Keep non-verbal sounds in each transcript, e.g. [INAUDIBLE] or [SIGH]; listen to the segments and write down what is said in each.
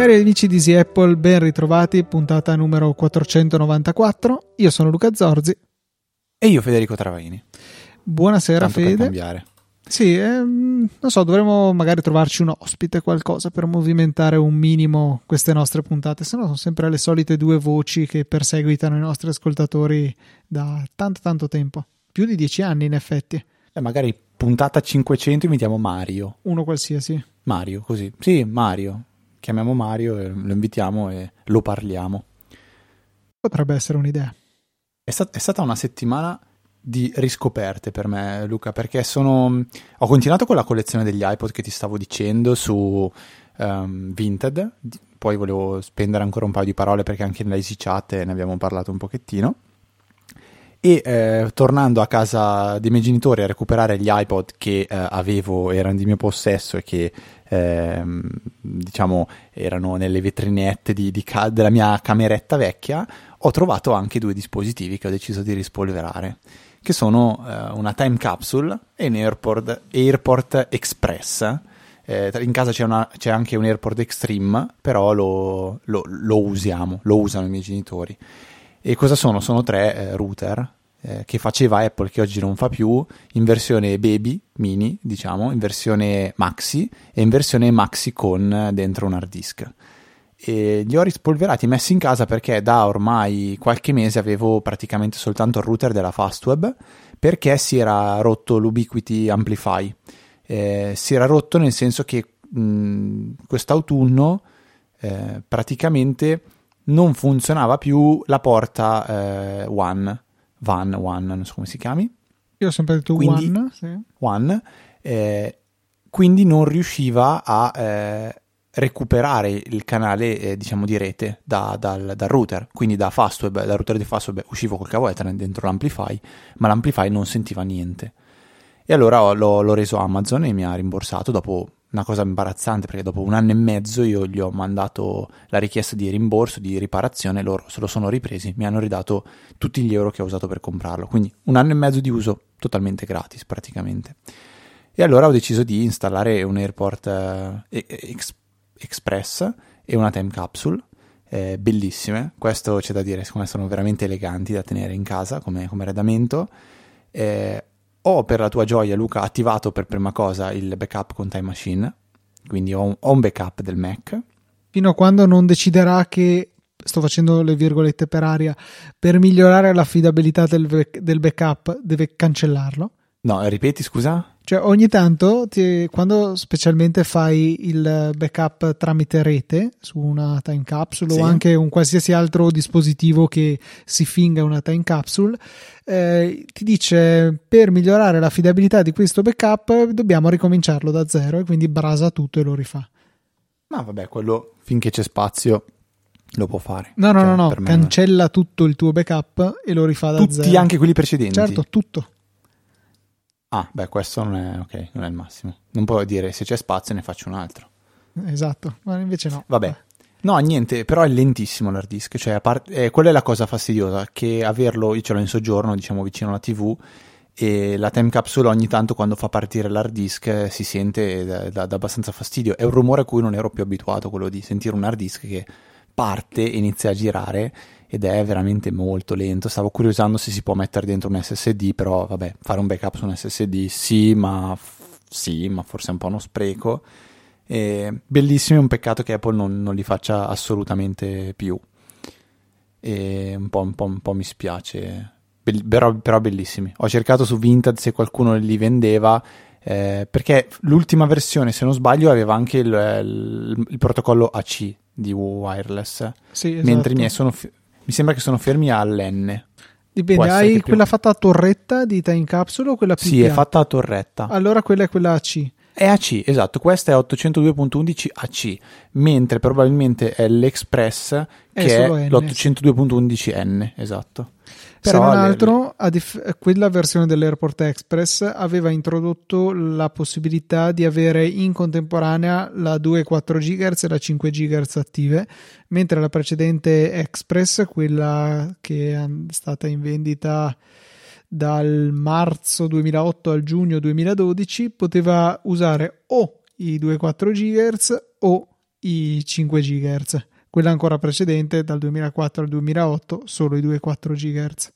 Cari amici di Easy Apple, ben ritrovati, puntata numero 494. Io sono Luca Zorzi. E io Federico Travaini. Buonasera Tanto Fede. Per cambiare. Sì, ehm, non so, dovremmo magari trovarci un ospite, qualcosa per movimentare un minimo queste nostre puntate, se no sono sempre le solite due voci che perseguitano i nostri ascoltatori da tanto tanto tempo. Più di dieci anni in effetti. E magari puntata 500 invitiamo Mario. Uno qualsiasi. Mario, così. Sì, Mario. Chiamiamo Mario lo invitiamo e lo parliamo. Potrebbe essere un'idea. È, stat- è stata una settimana di riscoperte per me, Luca, perché sono... ho continuato con la collezione degli iPod che ti stavo dicendo su um, Vinted, poi volevo spendere ancora un paio di parole perché anche nella Easy Chat ne abbiamo parlato un pochettino. E eh, tornando a casa dei miei genitori a recuperare gli iPod che eh, avevo, erano di mio possesso e che ehm, diciamo erano nelle vetrinette di, di ca- della mia cameretta vecchia, ho trovato anche due dispositivi che ho deciso di rispolverare, che sono eh, una Time Capsule e un Airport, Airport Express. Eh, in casa c'è, una, c'è, anche un Airport Extreme, però lo, lo, lo, usiamo, lo usano i miei genitori. E cosa sono? Sono tre eh, router eh, che faceva Apple, che oggi non fa più, in versione baby, mini, diciamo, in versione maxi e in versione maxi con dentro un hard disk e li ho rispolverati messi in casa perché da ormai qualche mese avevo praticamente soltanto il router della Fastweb perché si era rotto l'Ubiquiti Amplify. Eh, si era rotto nel senso che mh, quest'autunno eh, praticamente non funzionava più la porta eh, One, Van One, non so come si chiami. Io ho sempre detto quindi, One. Sì. one eh, quindi non riusciva a eh, recuperare il canale eh, diciamo di rete da, dal, dal, router. Quindi da Fastweb dal router di Fastweb uscivo col cavo Ethernet dentro l'Amplify ma l'Amplify non sentiva niente. E allora ho, l'ho, l'ho, reso Amazon e mi ha rimborsato dopo una cosa imbarazzante perché dopo un anno e mezzo io gli ho mandato la richiesta di rimborso di riparazione loro se lo sono ripresi mi hanno ridato tutti gli euro che ho usato per comprarlo. Quindi un anno e mezzo di uso totalmente gratis praticamente. E allora ho deciso di installare un Airport eh, Express Express e una time capsule eh, bellissime. Questo c'è da dire, secondo me sono veramente eleganti da tenere in casa come, come arredamento. Eh, ho per la tua gioia, Luca, attivato per prima cosa il backup con Time Machine, quindi ho un, ho un backup del Mac. Fino a quando non deciderà che sto facendo le virgolette per aria per migliorare l'affidabilità del, del backup, deve cancellarlo. No, ripeti, scusa? Cioè, ogni tanto, ti, quando specialmente fai il backup tramite rete su una time capsule sì. o anche un qualsiasi altro dispositivo che si finga una time capsule, eh, ti dice per migliorare l'affidabilità di questo backup dobbiamo ricominciarlo da zero e quindi brasa tutto e lo rifà. Ma vabbè, quello finché c'è spazio lo può fare. No, no, cioè, no, no, cancella tutto il tuo backup e lo rifà da Tutti, zero. Tutti, anche quelli precedenti? Certo, tutto. Ah, beh, questo non è, ok, non è il massimo. Non puoi dire se c'è spazio ne faccio un altro. Esatto, ma invece no. Vabbè. No, niente, però è lentissimo l'hard disk, cioè part- eh, quella è la cosa fastidiosa, che averlo, io ce l'ho in soggiorno, diciamo vicino alla TV, e la time capsule ogni tanto quando fa partire l'hard disk eh, si sente da, da, da, abbastanza fastidio. È un rumore a cui non ero più abituato, quello di sentire un hard disk che parte e inizia a girare ed è veramente molto lento. Stavo curiosando se si può mettere dentro un SSD, però vabbè, fare un backup su un SSD sì, ma sì, ma forse è un po' uno spreco. E bellissimo, è un peccato che Apple non, non li faccia assolutamente più. E un po', un po', un po mi spiace, Be- però, però, bellissimi. Ho cercato su Vinted se qualcuno li vendeva. Eh, perché l'ultima versione, se non sbaglio, aveva anche il, il, il protocollo AC di wireless. Sì, esatto. Mentre i miei sono, mi sembra che sono fermi all'N. Dipende, hai più... quella fatta a torretta di time capsule o quella PPA? Sì, è fatta a torretta. Allora quella è quella AC. È AC, esatto, questa è 802.11 AC, mentre probabilmente è l'Express che è, è l'802.11N, esatto. Però Se non altro, le... dif- quella versione dell'Airport Express aveva introdotto la possibilità di avere in contemporanea la 2,4 GHz e la 5 GHz attive, mentre la precedente Express, quella che è stata in vendita dal marzo 2008 al giugno 2012, poteva usare o i 2,4 GHz o i 5 GHz quella ancora precedente dal 2004 al 2008 solo i 2,4 GHz.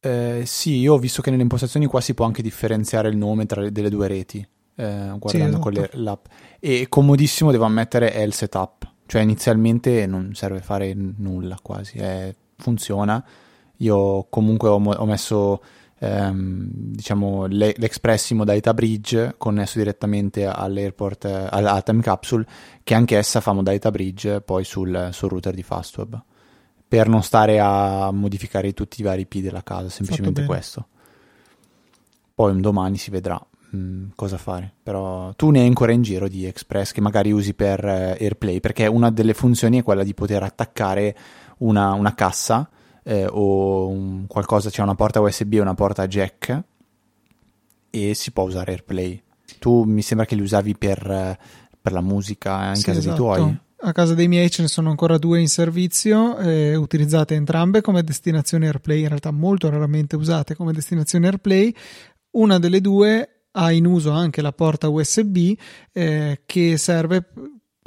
Eh, sì, io ho visto che nelle impostazioni qua si può anche differenziare il nome tra le, delle due reti, eh, guardando sì, esatto. con le, l'app. E comodissimo, devo ammettere, è il setup. Cioè inizialmente non serve fare nulla quasi, è, funziona. Io comunque ho, ho messo ehm, diciamo, le, l'Expressimo Data Bridge connesso direttamente all'airport, eh, alla Time Capsule, che anch'essa fa modalità bridge poi sul, sul router di Fastweb per non stare a modificare tutti i vari IP della casa, semplicemente questo. Poi un domani si vedrà mh, mm, cosa fare. Però tu ne hai ancora in giro di Express che magari usi per eh, AirPlay, perché una delle funzioni è quella di poter attaccare una, una cassa eh, o un, qualcosa, c'è una porta USB e una porta jack e si può usare AirPlay. Tu mi sembra che li usavi per, per la musica in sì, casa esatto. dei tuoi. A casa dei miei ce ne sono ancora due in servizio, eh, utilizzate entrambe come destinazione AirPlay, in realtà molto raramente usate come destinazione AirPlay. Una delle due ha in uso anche la porta USB eh, che serve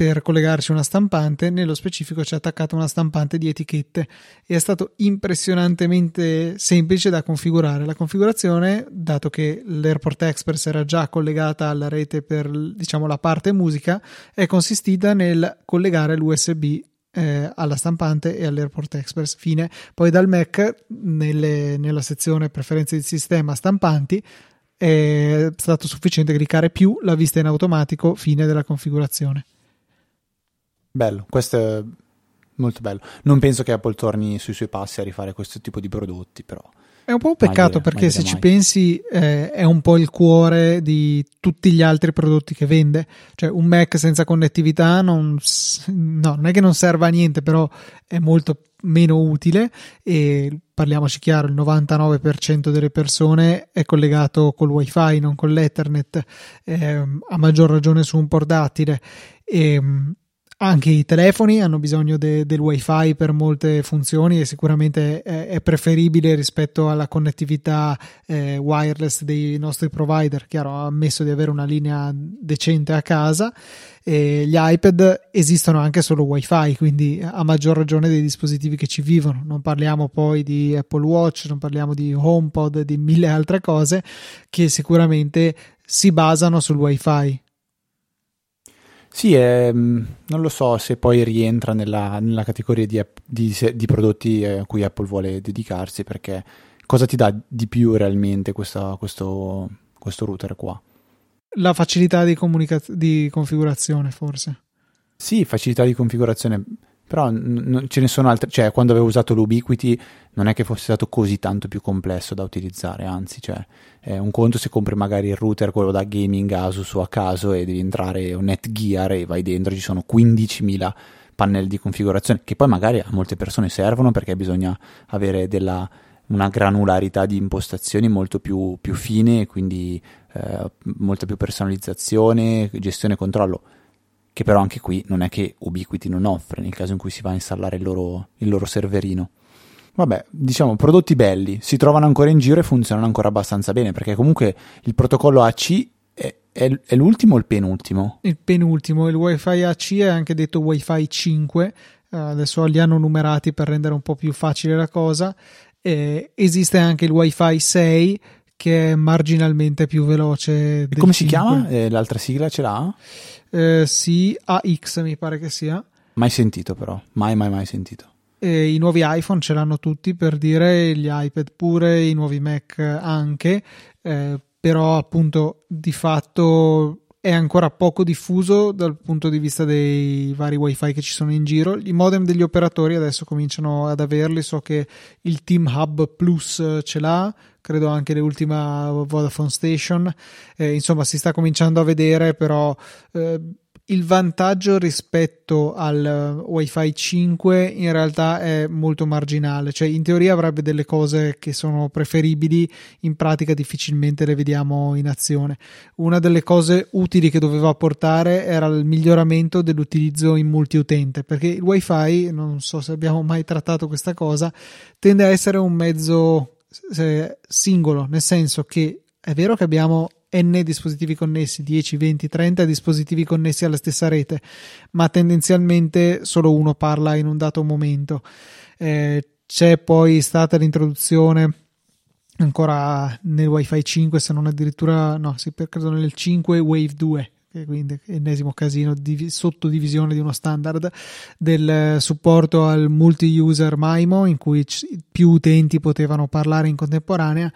per collegarci una stampante, nello specifico c'è attaccata una stampante di etichette e è stato impressionantemente semplice da configurare. La configurazione, dato che l'Airport Express era già collegata alla rete per diciamo la parte musica, è consistita nel collegare l'USB eh, alla stampante e all'Airport Express. Fine. Poi dal Mac, nelle, nella sezione preferenze di sistema stampanti, è stato sufficiente cliccare più la vista in automatico, fine della configurazione. Bello, questo è molto bello. Non penso che Apple torni sui suoi passi a rifare questo tipo di prodotti, però. È un po' un peccato dire, perché se mai. ci pensi eh, è un po' il cuore di tutti gli altri prodotti che vende. Cioè un Mac senza connettività non, no, non è che non serva a niente, però è molto meno utile e parliamoci chiaro, il 99% delle persone è collegato col wifi, non con l'Ethernet, eh, a maggior ragione su un portatile. E, anche i telefoni hanno bisogno de, del wifi per molte funzioni e sicuramente è, è preferibile rispetto alla connettività eh, wireless dei nostri provider. Chiaro, ammesso di avere una linea decente a casa. E gli iPad esistono anche solo wifi, quindi a maggior ragione dei dispositivi che ci vivono. Non parliamo poi di Apple Watch, non parliamo di HomePod, di mille altre cose che sicuramente si basano sul wifi sì, è, mm, non lo so se poi rientra nella, nella categoria di, di, di, prodotti a cui Apple vuole dedicarsi, perché cosa ti dà di più realmente questa, questo, questo router qua? La facilità di, comunica- di configurazione, forse. Sì, facilità di configurazione però n- ce ne sono altre, cioè quando avevo usato l'Ubiquiti non è che fosse stato così tanto più complesso da utilizzare, anzi, cioè è un conto se compri magari il router, quello da gaming Asus o a caso e devi entrare un Netgear e vai dentro, ci sono 15.000 pannelli di configurazione che poi magari a molte persone servono perché bisogna avere della, una granularità di impostazioni molto più, più fine, quindi eh, molta più personalizzazione, gestione e controllo che però anche qui non è che Ubiquiti non offre nel caso in cui si va a installare il loro, il loro serverino. Vabbè, diciamo prodotti belli, si trovano ancora in giro e funzionano ancora abbastanza bene perché comunque il protocollo AC è, è, è l'ultimo o il penultimo? Il penultimo, il WiFi AC è anche detto WiFi 5, uh, adesso li hanno numerati per rendere un po' più facile la cosa. Eh, esiste anche il WiFi 6 che è marginalmente più veloce. come 5. si chiama? Eh, l'altra sigla ce l'ha? Eh, sì, AX mi pare che sia. Mai sentito però, mai mai mai sentito. E I nuovi iPhone ce l'hanno tutti per dire, gli iPad pure, i nuovi Mac anche, eh, però appunto di fatto è ancora poco diffuso dal punto di vista dei vari wifi che ci sono in giro. I modem degli operatori adesso cominciano ad averli, so che il Team Hub Plus ce l'ha, credo anche l'ultima Vodafone Station, eh, insomma si sta cominciando a vedere però... Eh, il vantaggio rispetto al eh, Wi-Fi 5 in realtà è molto marginale, cioè in teoria avrebbe delle cose che sono preferibili, in pratica difficilmente le vediamo in azione. Una delle cose utili che doveva apportare era il miglioramento dell'utilizzo in multiutente, perché il Wi-Fi, non so se abbiamo mai trattato questa cosa, tende a essere un mezzo singolo, nel senso che è vero che abbiamo n dispositivi connessi, 10, 20, 30 dispositivi connessi alla stessa rete, ma tendenzialmente solo uno parla in un dato momento. Eh, c'è poi stata l'introduzione ancora nel Wi-Fi 5, se non addirittura, no, sì, credo nel 5 Wave 2, quindi ennesimo casino di sottodivisione di uno standard del supporto al multi-user MIMO in cui più utenti potevano parlare in contemporanea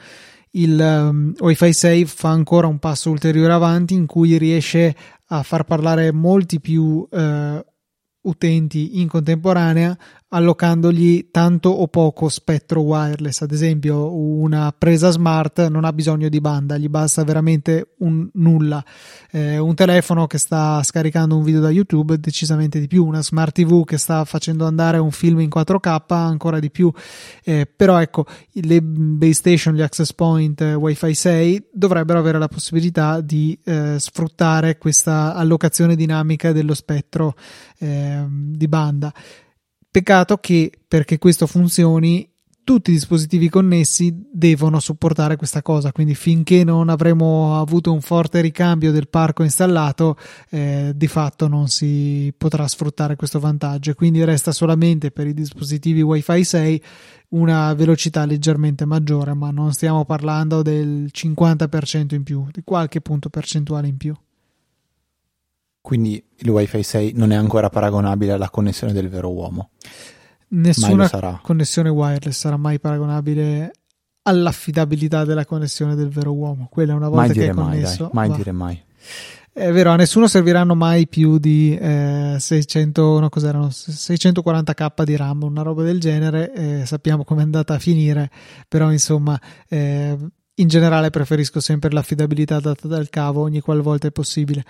il um, Wi-Fi 6 fa ancora un passo ulteriore avanti in cui riesce a far parlare molti più uh, utenti in contemporanea allocandogli tanto o poco spettro wireless. Ad esempio, una presa smart non ha bisogno di banda, gli basta veramente un nulla. Eh, un telefono che sta scaricando un video da YouTube, decisamente di più. Una smart TV che sta facendo andare un film in 4K, ancora di più. Eh, però ecco, le base station, gli access point eh, Wi-Fi 6 dovrebbero avere la possibilità di eh, sfruttare questa allocazione dinamica dello spettro ehm, di banda. Peccato che perché questo funzioni tutti i dispositivi connessi devono supportare questa cosa, quindi finché non avremo avuto un forte ricambio del parco installato, eh, di fatto non si potrà sfruttare questo vantaggio. Quindi resta solamente per i dispositivi Wi-Fi 6 una velocità leggermente maggiore, ma non stiamo parlando del 50% in più, di qualche punto percentuale in più. Quindi il Wi-Fi 6 non è ancora paragonabile alla connessione del vero uomo. Nessuna connessione wireless sarà mai paragonabile all'affidabilità della connessione del vero uomo. Quella è una volta mai che è connesso. Mai, dai, mai dire mai. È vero, a nessuno serviranno mai più di eh, 600, no, 640k di RAM, una roba del genere. Eh, sappiamo come è andata a finire, però insomma, eh, in generale preferisco sempre l'affidabilità data dal cavo ogni qualvolta è possibile.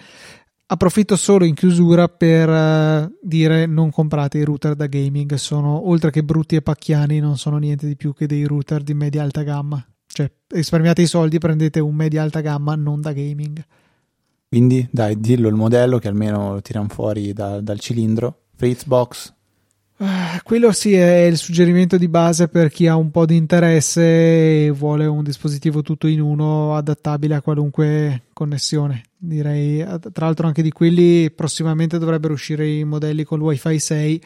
Approfitto solo in chiusura per uh, dire non comprate i router da gaming, sono oltre che brutti e pacchiani, non sono niente di più che dei router di media alta gamma. Cioè, risparmiate i soldi, prendete un media alta gamma non da gaming. Quindi, dai, dillo il modello che almeno lo tirano fuori da, dal cilindro. Fritzbox, quello sì è il suggerimento di base per chi ha un po' di interesse e vuole un dispositivo tutto in uno adattabile a qualunque connessione. Direi, tra l'altro, anche di quelli prossimamente dovrebbero uscire i modelli con Wi-Fi 6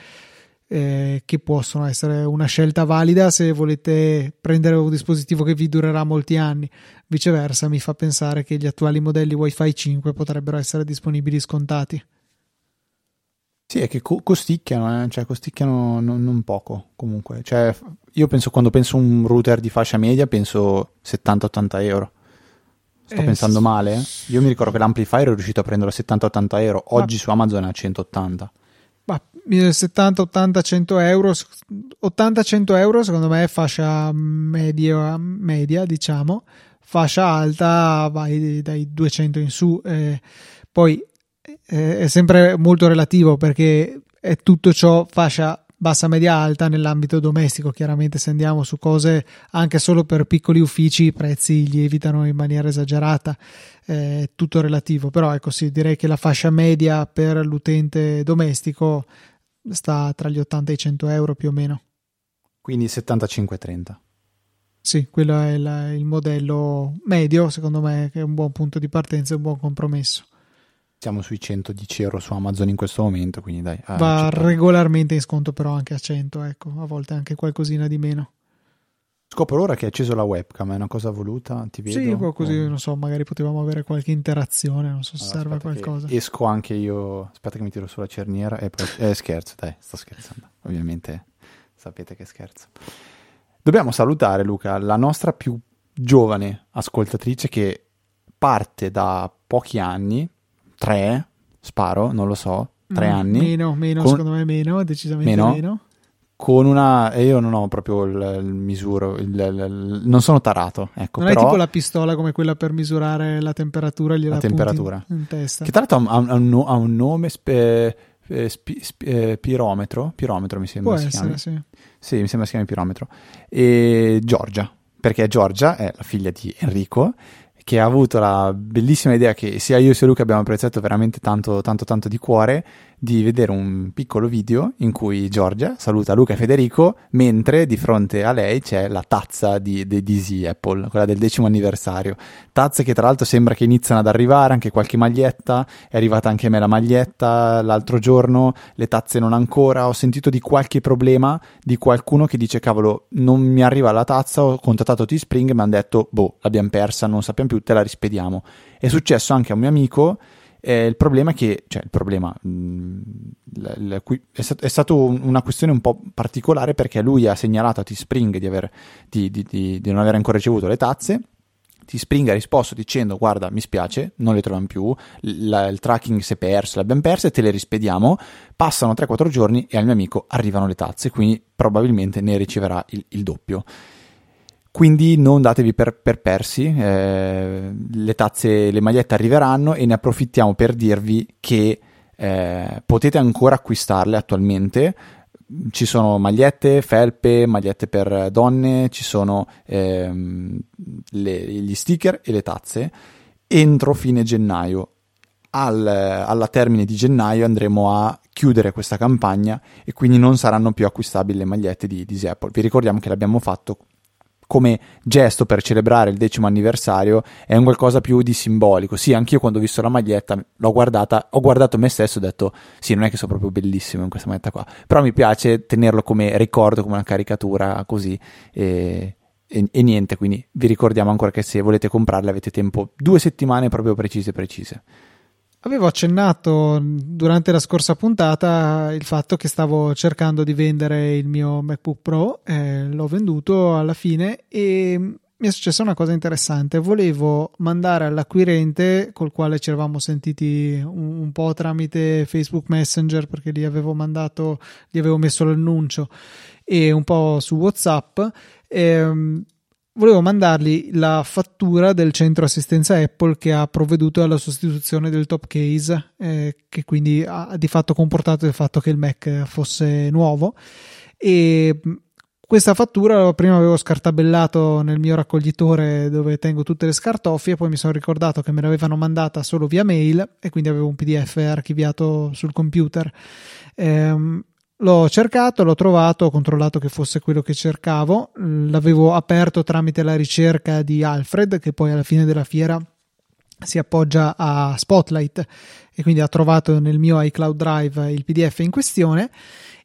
eh, che possono essere una scelta valida se volete prendere un dispositivo che vi durerà molti anni. Viceversa, mi fa pensare che gli attuali modelli Wi-Fi 5 potrebbero essere disponibili scontati. Sì, è che co- costicchiano, eh? cioè costicchiano non, non, poco comunque. Cioè, io penso quando penso a un router di fascia media penso 70-80 euro. Sto eh, pensando male? Eh? Io mi ricordo che l'amplifier è riuscito a prendere a 70-80 euro, oggi Ma... su Amazon è a 180. Ma 70, 80, 100 euro, 80, 100 euro secondo me è fascia media, media diciamo, fascia alta vai dai 200 in su. Eh, poi è sempre molto relativo perché è tutto ciò fascia bassa media alta nell'ambito domestico. Chiaramente se andiamo su cose anche solo per piccoli uffici i prezzi lievitano in maniera esagerata è tutto relativo. Però ecco sì direi che la fascia media per l'utente domestico sta tra gli 80 e i 100 euro più o meno. Quindi 75-30 sì, quello è il, il modello medio, secondo me, che è un buon punto di partenza e un buon compromesso. Siamo sui 110 euro su Amazon in questo momento, quindi dai. Ah, Va regolarmente in sconto però anche a 100, ecco, a volte anche qualcosina di meno. Scopro ora che hai acceso la webcam, è una cosa voluta, ti vedo? Sì, così, oh. non so, magari potevamo avere qualche interazione, non so se allora, serve a qualcosa. Esco anche io, aspetta che mi tiro sulla cerniera e poi... Eh, scherzo, dai, sto scherzando. Ovviamente sapete che scherzo. Dobbiamo salutare, Luca, la nostra più giovane ascoltatrice che parte da pochi anni, tre, sparo, non lo so, tre mm, anni. Meno, meno, con... secondo me meno, decisamente meno. meno. con una e io non ho proprio il, il misuro il, il, non sono tarato ecco, non però, è tipo la pistola come quella per misurare la temperatura la temperatura in testa che tra l'altro ha, ha, un, ha un, nome spe, eh, spi, spi, eh, pirometro pirometro mi sembra può si essere chiami. sì sì mi sembra si chiami pirometro e Giorgia perché Giorgia è la figlia di Enrico che ha avuto la bellissima idea che sia io sia Luca abbiamo apprezzato veramente tanto tanto tanto di cuore di vedere un piccolo video in cui Giorgia saluta Luca e Federico mentre di fronte a lei c'è la tazza di, di, Easy Apple, quella del decimo anniversario. Tazze che tra l'altro sembra che iniziano ad arrivare, anche qualche maglietta, è arrivata anche a me la maglietta l'altro giorno, le tazze non ancora, ho sentito di qualche problema di qualcuno che dice cavolo non mi arriva la tazza, ho contattato T-Spring e mi hanno detto boh l'abbiamo persa, non sappiamo più, te la rispediamo. È successo anche a un mio amico eh, il problema è che, cioè il problema, mh, mm, la, la, è, stat- è stata una questione un po' particolare perché lui ha segnalato a T-Spring di, aver, di, di, di, non aver ancora ricevuto le tazze. T-Spring ha risposto dicendo guarda mi spiace, non le troviamo più, la, il tracking si è perso, l'abbiamo persa e te le rispediamo. Passano 3-4 giorni e al mio amico arrivano le tazze, quindi probabilmente ne riceverà il, il doppio. Quindi non datevi per, per persi, eh, le tazze, le magliette arriveranno e ne approfittiamo per dirvi che eh, potete ancora acquistarle attualmente. Ci sono magliette, felpe, magliette per donne, ci sono ehm, le, gli sticker e le tazze entro fine gennaio. Al, alla termine di gennaio andremo a chiudere questa campagna e quindi non saranno più acquistabili le magliette di, di Apple. Vi ricordiamo che l'abbiamo fatto come gesto per celebrare il decimo anniversario è un qualcosa più di simbolico. Sì, anch'io quando ho visto la maglietta l'ho guardata, ho guardato me stesso e ho detto sì, non è che sono proprio bellissimo in questa maglietta qua, però mi piace tenerlo come ricordo, come una caricatura così e, e, e niente, quindi vi ricordiamo ancora che se volete comprarle avete tempo due settimane proprio precise precise. Avevo accennato durante la scorsa puntata il fatto che stavo cercando di vendere il mio MacBook Pro, eh, l'ho venduto alla fine e mi è successa una cosa interessante. Volevo mandare all'acquirente col quale ci eravamo sentiti un, un po' tramite Facebook Messenger perché gli avevo mandato, gli avevo messo l'annuncio e un po' su WhatsApp. Ehm, volevo mandargli la fattura del centro assistenza Apple che ha provveduto alla sostituzione del top case, eh, che quindi ha di fatto comportato il fatto che il Mac fosse nuovo. E questa fattura prima avevo scartabellato nel mio raccoglitore dove tengo tutte le scartoffie, poi mi sono ricordato che me l'avevano mandata solo via mail e quindi avevo un PDF archiviato sul computer. Ehm, L'ho cercato, l'ho trovato, ho controllato che fosse quello che cercavo, l'avevo aperto tramite la ricerca di Alfred, che poi alla fine della fiera si appoggia a Spotlight e quindi ha trovato nel mio iCloud Drive il PDF in questione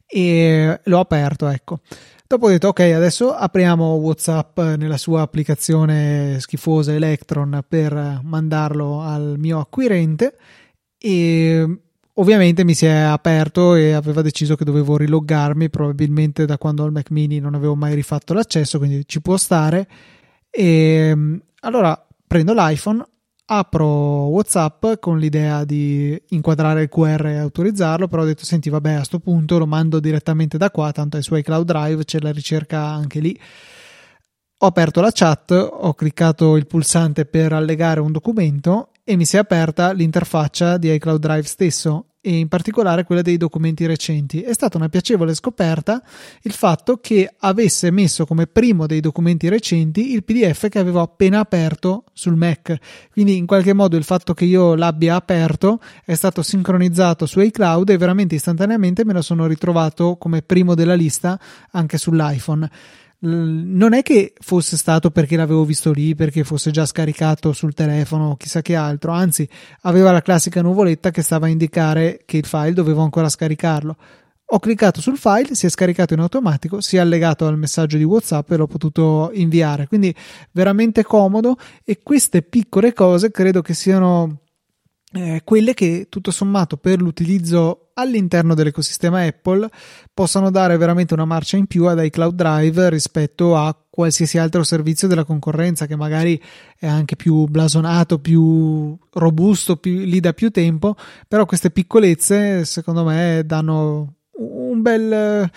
e l'ho aperto, ecco. Dopo ho detto ok, adesso apriamo WhatsApp nella sua applicazione schifosa Electron per mandarlo al mio acquirente e Ovviamente mi si è aperto e aveva deciso che dovevo riloggarmi, probabilmente da quando ho il Mac mini non avevo mai rifatto l'accesso, quindi ci può stare. E ehm, allora prendo l'iPhone, apro WhatsApp con l'idea di inquadrare il QR e autorizzarlo, però ho detto senti vabbè a questo punto lo mando direttamente da qua, tanto è su iCloud Drive, c'è la ricerca anche lì. Ho aperto la chat, ho cliccato il pulsante per allegare un documento e mi si è aperta l'interfaccia di iCloud Drive stesso e in particolare quella dei documenti recenti. È stata una piacevole scoperta il fatto che avesse messo come primo dei documenti recenti il PDF che avevo appena aperto sul Mac. Quindi in qualche modo il fatto che io l'abbia aperto è stato sincronizzato su iCloud e veramente istantaneamente me lo sono ritrovato come primo della lista anche sull'iPhone non è che fosse stato perché l'avevo visto lì, perché fosse già scaricato sul telefono o chissà che altro, anzi aveva la classica nuvoletta che stava a indicare che il file dovevo ancora scaricarlo. Ho cliccato sul file, si è scaricato in automatico, si è allegato al messaggio di WhatsApp e l'ho potuto inviare. Quindi veramente comodo e queste piccole cose credo che siano eh, quelle che tutto sommato per l'utilizzo all'interno dell'ecosistema Apple possano dare veramente una marcia in più ad iCloud Drive rispetto a qualsiasi altro servizio della concorrenza che magari è anche più blasonato, più robusto, più, lì da più tempo, però queste piccolezze secondo me danno un bel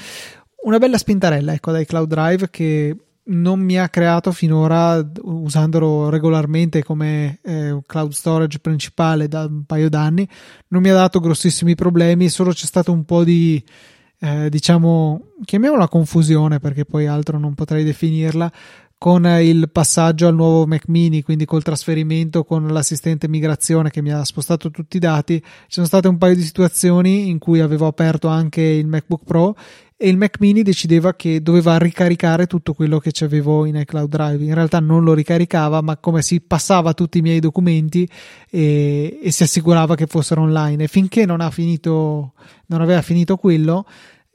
una bella spintarella ecco dai Cloud Drive che non mi ha creato finora usandolo regolarmente come eh, cloud storage principale da un paio d'anni non mi ha dato grossissimi problemi solo c'è stato un po' di eh, diciamo chiamiamola confusione perché poi altro non potrei definirla con il passaggio al nuovo Mac mini, quindi col trasferimento con l'assistente migrazione che mi ha spostato tutti i dati, ci sono state un paio di situazioni in cui avevo aperto anche il MacBook Pro e il Mac mini decideva che doveva ricaricare tutto quello che avevo in iCloud Drive. In realtà non lo ricaricava, ma come si passava tutti i miei documenti e, e si assicurava che fossero online. E finché non finito, non aveva finito quello,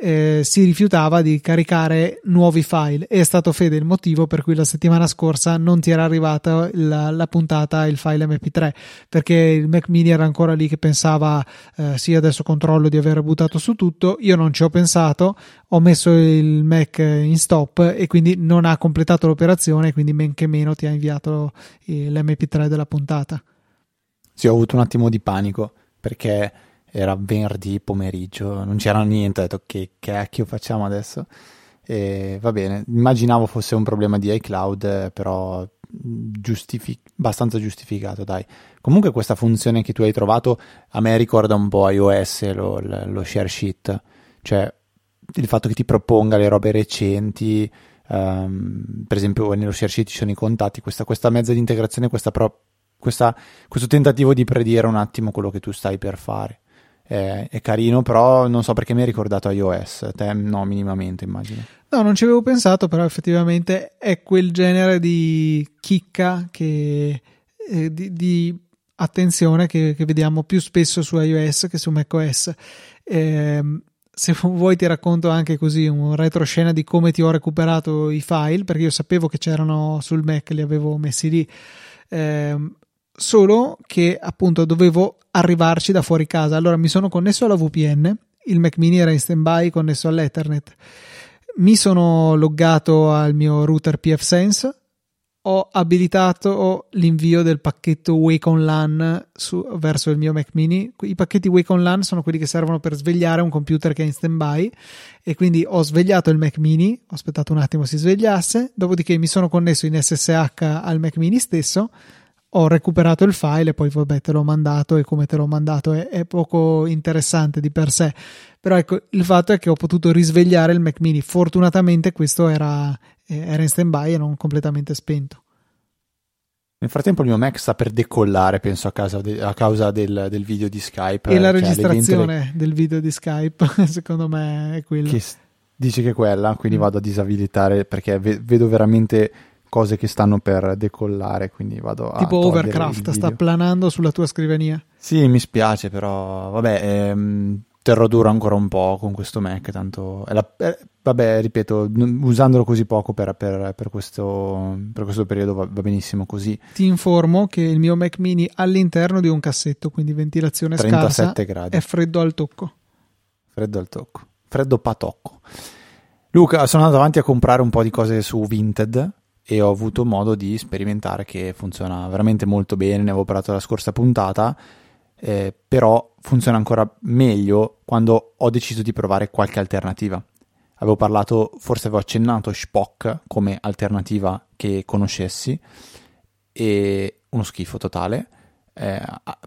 eh, si rifiutava di caricare nuovi file. E è stato Fede il motivo per cui la settimana scorsa non ti era arrivata la, la puntata il file mp3 perché il Mac mini era ancora lì che pensava eh, sì adesso controllo di aver buttato su tutto. Io non ci ho pensato ho messo il Mac in stop e quindi non ha completato l'operazione quindi men che meno ti ha inviato l'mp3 della puntata. Sì ho avuto un attimo di panico perché era venerdì pomeriggio, non c'era niente, ho detto che cacchio facciamo adesso? E va bene, immaginavo fosse un problema di iCloud, però giustific- abbastanza giustificato, dai. Comunque questa funzione che tu hai trovato a me ricorda un po' iOS, lo, lo share sheet, cioè il fatto che ti proponga le robe recenti, um, per esempio nello share sheet ci sono i contatti, questa, questa mezza di integrazione, questa pro- questa, questo tentativo di predire un attimo quello che tu stai per fare è, è, carino, però non so perché mi hai ricordato iOS, te no, minimamente immagino. No, non ci avevo pensato, però effettivamente è quel genere di chicca che, eh, di, di, attenzione che, che, vediamo più spesso su iOS che su macOS. Eh, se vuoi ti racconto anche così un retroscena di come ti ho recuperato i file, perché io sapevo che c'erano sul Mac, li avevo messi lì. Eh, solo che appunto dovevo arrivarci da fuori casa. Allora mi sono connesso alla VPN, il Mac mini era in standby connesso all'Ethernet. Mi sono loggato al mio router pfSense, ho abilitato l'invio del pacchetto Wake on LAN su, verso il mio Mac mini. I pacchetti Wake on LAN sono quelli che servono per svegliare un computer che è in standby e quindi ho svegliato il Mac mini, ho aspettato un attimo si svegliasse, dopodiché mi sono connesso in SSH al Mac mini stesso ho recuperato il file e poi vabbè te l'ho mandato e come te l'ho mandato è, è, poco interessante di per sé però ecco il fatto è che ho potuto risvegliare il Mac mini fortunatamente questo era, era in stand by e non completamente spento nel frattempo il mio Mac sta per decollare, penso a causa, de- a causa del, del, video di Skype. E la cioè, registrazione le... del video di Skype, [LAUGHS] secondo me, è quella. Che dice che è quella, quindi vado a disabilitare perché ve- vedo veramente cose che stanno per decollare, quindi vado a Tipo Overcraft sta planando sulla tua scrivania. Sì, mi spiace, però vabbè, ehm, terrò duro ancora un po' con questo Mac, tanto la, eh, vabbè, ripeto, usandolo così poco per, per, per, questo, per questo, periodo va, va, benissimo così. Ti informo che il mio Mac mini all'interno di un cassetto, quindi ventilazione 37 scarsa, gradi. è freddo al tocco. Freddo al tocco. Freddo patocco. Luca, sono andato avanti a comprare un po' di cose su Vinted e ho avuto modo di sperimentare che funziona veramente molto bene, ne avevo parlato la scorsa puntata, eh, però funziona ancora meglio quando ho deciso di provare qualche alternativa. Avevo parlato, forse avevo accennato Spock come alternativa che conoscessi, e uno schifo totale eh,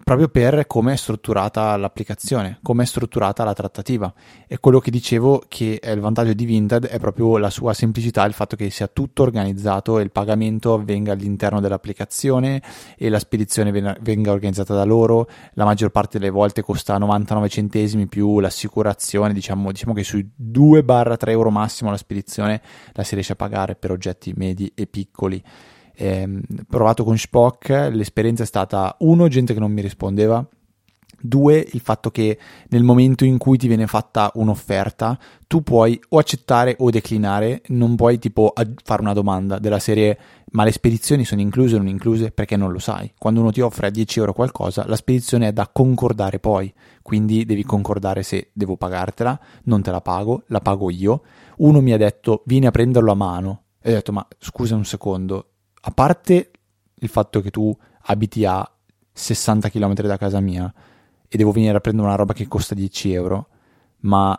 proprio per come è strutturata l'applicazione, come è strutturata la trattativa. E quello che dicevo che è il vantaggio di Vinted è proprio la sua semplicità, il fatto che sia tutto organizzato e il pagamento avvenga all'interno dell'applicazione e la spedizione venga organizzata da loro. La maggior parte delle volte costa 99 centesimi più l'assicurazione, diciamo, diciamo che sui 2-3 euro massimo la spedizione la si riesce a pagare per oggetti medi e piccoli eh, provato con Spock, l'esperienza è stata uno, gente che non mi rispondeva, Due, il fatto che nel momento in cui ti viene fatta un'offerta, tu puoi o accettare o declinare, non puoi tipo fare una domanda della serie ma le spedizioni sono incluse o non incluse perché non lo sai. Quando uno ti offre a 10 euro qualcosa, la spedizione è da concordare poi, quindi devi concordare se devo pagartela, non te la pago, la pago io. Uno mi ha detto vieni a prenderlo a mano e ho detto ma scusa un secondo, a parte il fatto che tu abiti a 60 km da casa mia e devo venire a prendere una roba che costa 10 euro, ma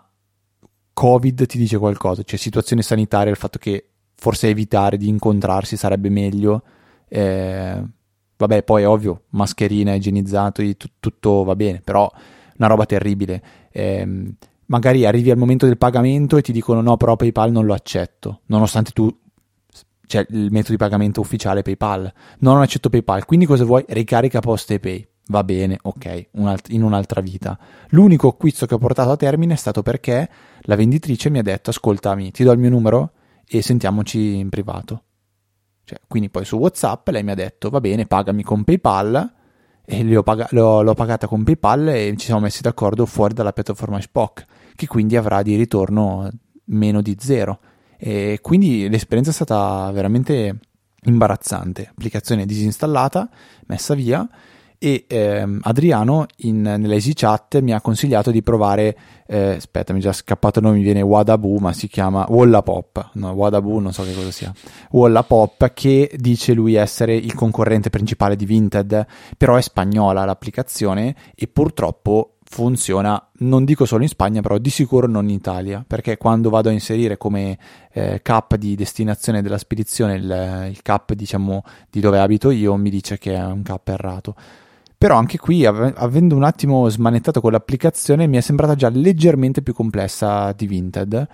Covid ti dice qualcosa, cioè situazione sanitaria, il fatto che forse evitare di incontrarsi sarebbe meglio. Eh, vabbè, poi è ovvio, mascherina, igienizzato, t- tutto va bene, però una roba terribile. Eh, magari arrivi al momento del pagamento e ti dicono no, però PayPal non lo accetto, nonostante tu cioè il metodo di pagamento ufficiale PayPal. No, non accetto PayPal, quindi cosa vuoi? Ricarica post e pay. Va bene, ok, in un'altra vita. L'unico acquisto che ho portato a termine è stato perché la venditrice mi ha detto ascoltami, ti do il mio numero e sentiamoci in privato. Cioè, quindi poi su WhatsApp lei mi ha detto va bene, pagami con PayPal e pag- l'ho, l'ho, pagata con PayPal e ci siamo messi d'accordo fuori dalla piattaforma Spock, che quindi avrà di ritorno meno di zero. E quindi l'esperienza è stata veramente imbarazzante. Applicazione disinstallata, messa via e ehm, Adriano in, nell'Easy Chat mi ha consigliato di provare eh, aspetta mi è già scappato il nome mi viene Wadabu ma si chiama Wallapop no Wadabu non so che cosa sia Wallapop che dice lui essere il concorrente principale di Vinted però è spagnola l'applicazione e purtroppo funziona, non dico solo in Spagna, però di sicuro non in Italia, perché quando vado a inserire come eh, cap di destinazione della spedizione il, il cap diciamo di dove abito io mi dice che è un cap errato. Però anche qui, av- avendo un attimo smanettato con l'applicazione, mi è sembrata già leggermente più complessa di Vinted,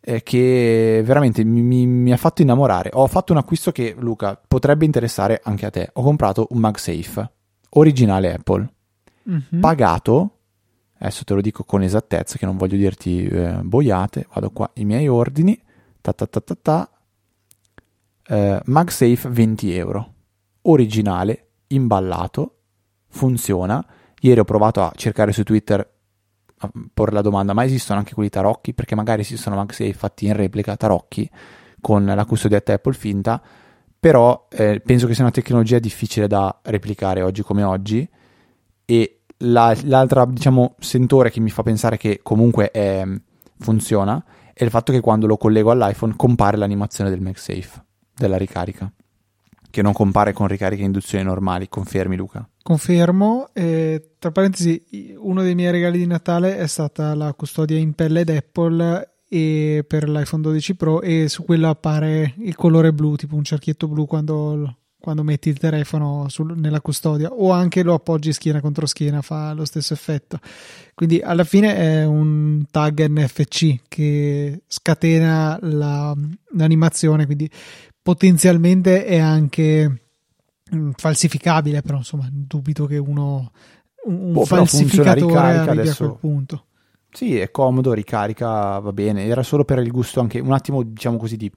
eh, che veramente mi, mi, mi, ha fatto innamorare. Ho fatto un acquisto che, Luca, potrebbe interessare anche a te. Ho comprato un MagSafe, originale Apple, mm-hmm. pagato adesso te lo dico con esattezza che non voglio dirti eh, boiate, vado qua, i miei ordini, ta ta ta ta ta, eh, MagSafe 20 euro, originale, imballato, funziona, ieri ho provato a cercare su Twitter a porre la domanda, ma esistono anche quelli tarocchi? Perché magari esistono MagSafe fatti in replica tarocchi con la custodietta Apple finta, però eh, penso che sia una tecnologia difficile da replicare oggi come oggi. E la, l'altra, diciamo, sentore che mi fa pensare che comunque è, funziona è il fatto che quando lo collego all'iPhone compare l'animazione del MagSafe, della ricarica, che non compare con ricariche induzione normali. Confermi, Luca? Confermo. Eh, tra parentesi, uno dei miei regali di Natale è stata la custodia in pelle d'Apple e per l'iPhone 12 Pro e su quello appare il colore blu, tipo un cerchietto blu quando quando metti il telefono sul, nella custodia o anche lo appoggi schiena contro schiena fa lo stesso effetto. Quindi alla fine è un tag NFC che scatena la, l'animazione quindi potenzialmente è anche mm, falsificabile però insomma dubito che uno un boh, falsificatore arrivi adesso... a quel punto. Sì è comodo ricarica va bene. Era solo per il gusto anche un attimo diciamo così di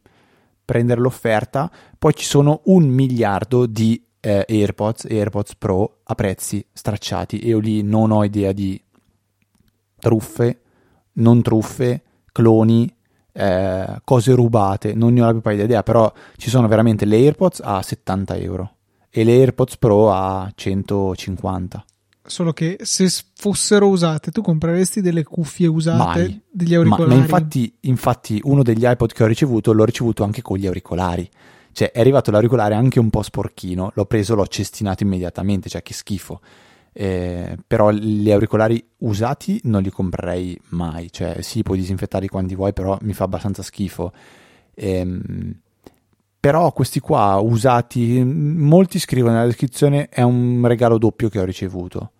prendere l'offerta, poi ci sono un miliardo di eh, AirPods e AirPods Pro a prezzi stracciati. E io lì non ho idea di truffe, non truffe, cloni, eh, cose rubate, non ne ho la più pallida idea, però ci sono veramente le AirPods a 70 euro e le AirPods Pro a 150 solo che se fossero usate tu compreresti delle cuffie usate Mai. degli auricolari ma, ma infatti, infatti uno degli iPod che ho ricevuto l'ho ricevuto anche con gli auricolari. Cioè è arrivato l'auricolare anche un po' sporchino l'ho preso l'ho cestinato immediatamente cioè che schifo. Eh, però gli auricolari usati non li comprerei mai. Cioè sì puoi disinfettarli quando vuoi però mi fa abbastanza schifo. Ehm, però questi qua usati molti scrivono nella descrizione è un regalo doppio che ho ricevuto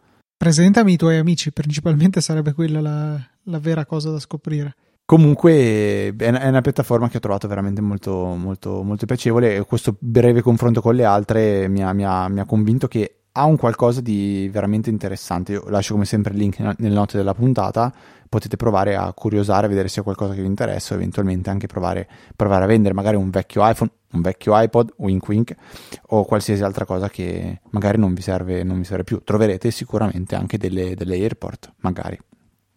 presentami i tuoi amici, principalmente sarebbe quella la, la vera cosa da scoprire. Comunque è una piattaforma che ho trovato veramente molto, molto, molto piacevole e questo breve confronto con le altre mi ha, mi, ha, mi ha, convinto che ha un qualcosa di veramente interessante. Io lascio come sempre il link nelle note della puntata, potete provare a curiosare, vedere se è qualcosa che vi interessa eventualmente anche provare, provare a vendere magari un vecchio iPhone un vecchio iPod, wink wink, o qualsiasi altra cosa che magari non vi serve, non vi serve più. Troverete sicuramente anche delle, delle AirPort, magari.